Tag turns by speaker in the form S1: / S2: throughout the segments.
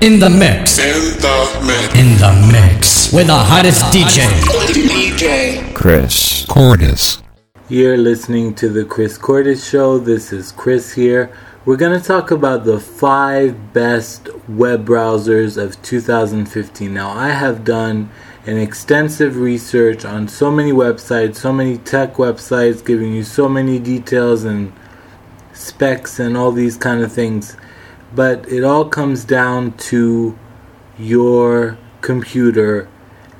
S1: In the mix.
S2: In the mix.
S1: In the mix. With the hottest DJ.
S2: DJ.
S3: Chris Cordis.
S4: You're listening to the Chris Cordis Show. This is Chris here. We're going to talk about the five best web browsers of 2015. Now, I have done an extensive research on so many websites, so many tech websites, giving you so many details and specs and all these kind of things. But it all comes down to your computer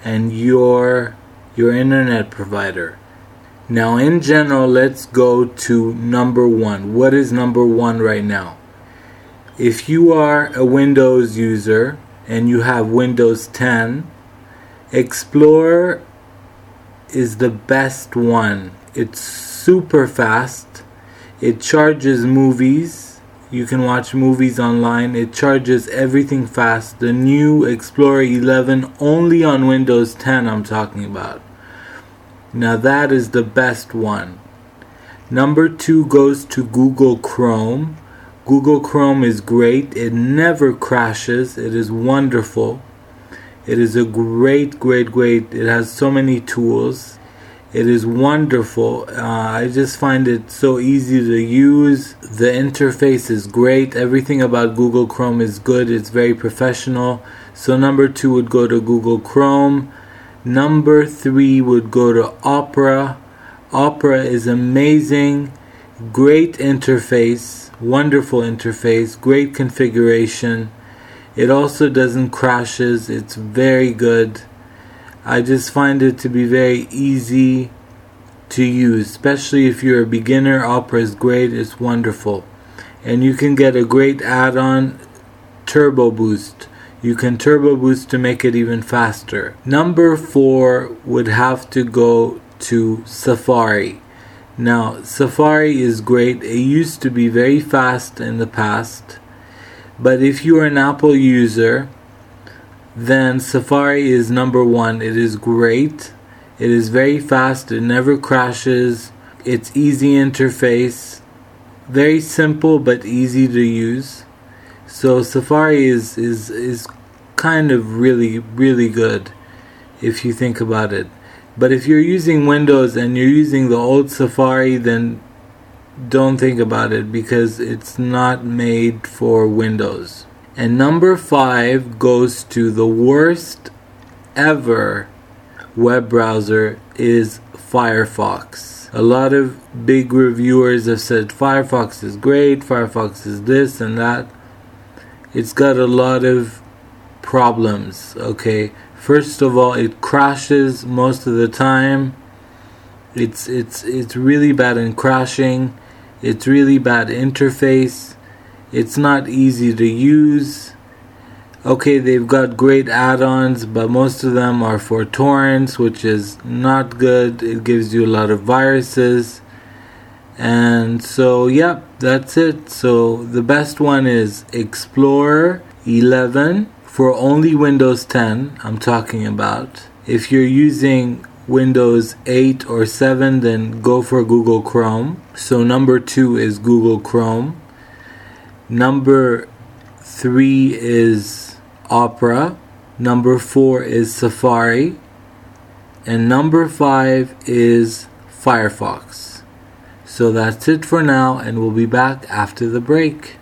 S4: and your your internet provider. Now, in general, let's go to number one. What is number one right now? If you are a Windows user and you have Windows 10, Explorer is the best one. It's super fast. It charges movies. You can watch movies online. It charges everything fast. The new Explorer 11 only on Windows 10 I'm talking about. Now that is the best one. Number two goes to Google Chrome. Google Chrome is great. It never crashes. It is wonderful. It is a great, great, great. It has so many tools. It is wonderful. Uh, I just find it so easy to use. The interface is great. Everything about Google Chrome is good. It's very professional. So, number two would go to Google Chrome. Number three would go to Opera. Opera is amazing, great interface, wonderful interface, great configuration. It also doesn't crashes. It's very good. I just find it to be very easy to use, especially if you're a beginner. Opera is great. It's wonderful. And you can get a great add-on Turbo Boost. You can turbo boost to make it even faster. Number four would have to go to Safari. Now, Safari is great. It used to be very fast in the past, but if you are an Apple user, then Safari is number one. It is great. It is very fast. It never crashes. It's easy interface. Very simple but easy to use. So Safari is is is kind of really really good if you think about it. But if you're using Windows and you're using the old Safari then don't think about it because it's not made for Windows. And number 5 goes to the worst ever web browser is Firefox. A lot of big reviewers have said Firefox is great, Firefox is this and that it's got a lot of problems. Okay, first of all, it crashes most of the time. It's it's it's really bad in crashing. It's really bad interface. It's not easy to use. Okay, they've got great add-ons, but most of them are for torrents, which is not good. It gives you a lot of viruses. And so, yep, that's it. So the best one is Explorer 11 for only Windows 10. I'm talking about. If you're using Windows 8 or 7, then go for Google Chrome. So number two is Google Chrome. Number three is Opera. Number four is Safari. And number five is Firefox. So that's it for now, and we'll be back after the break.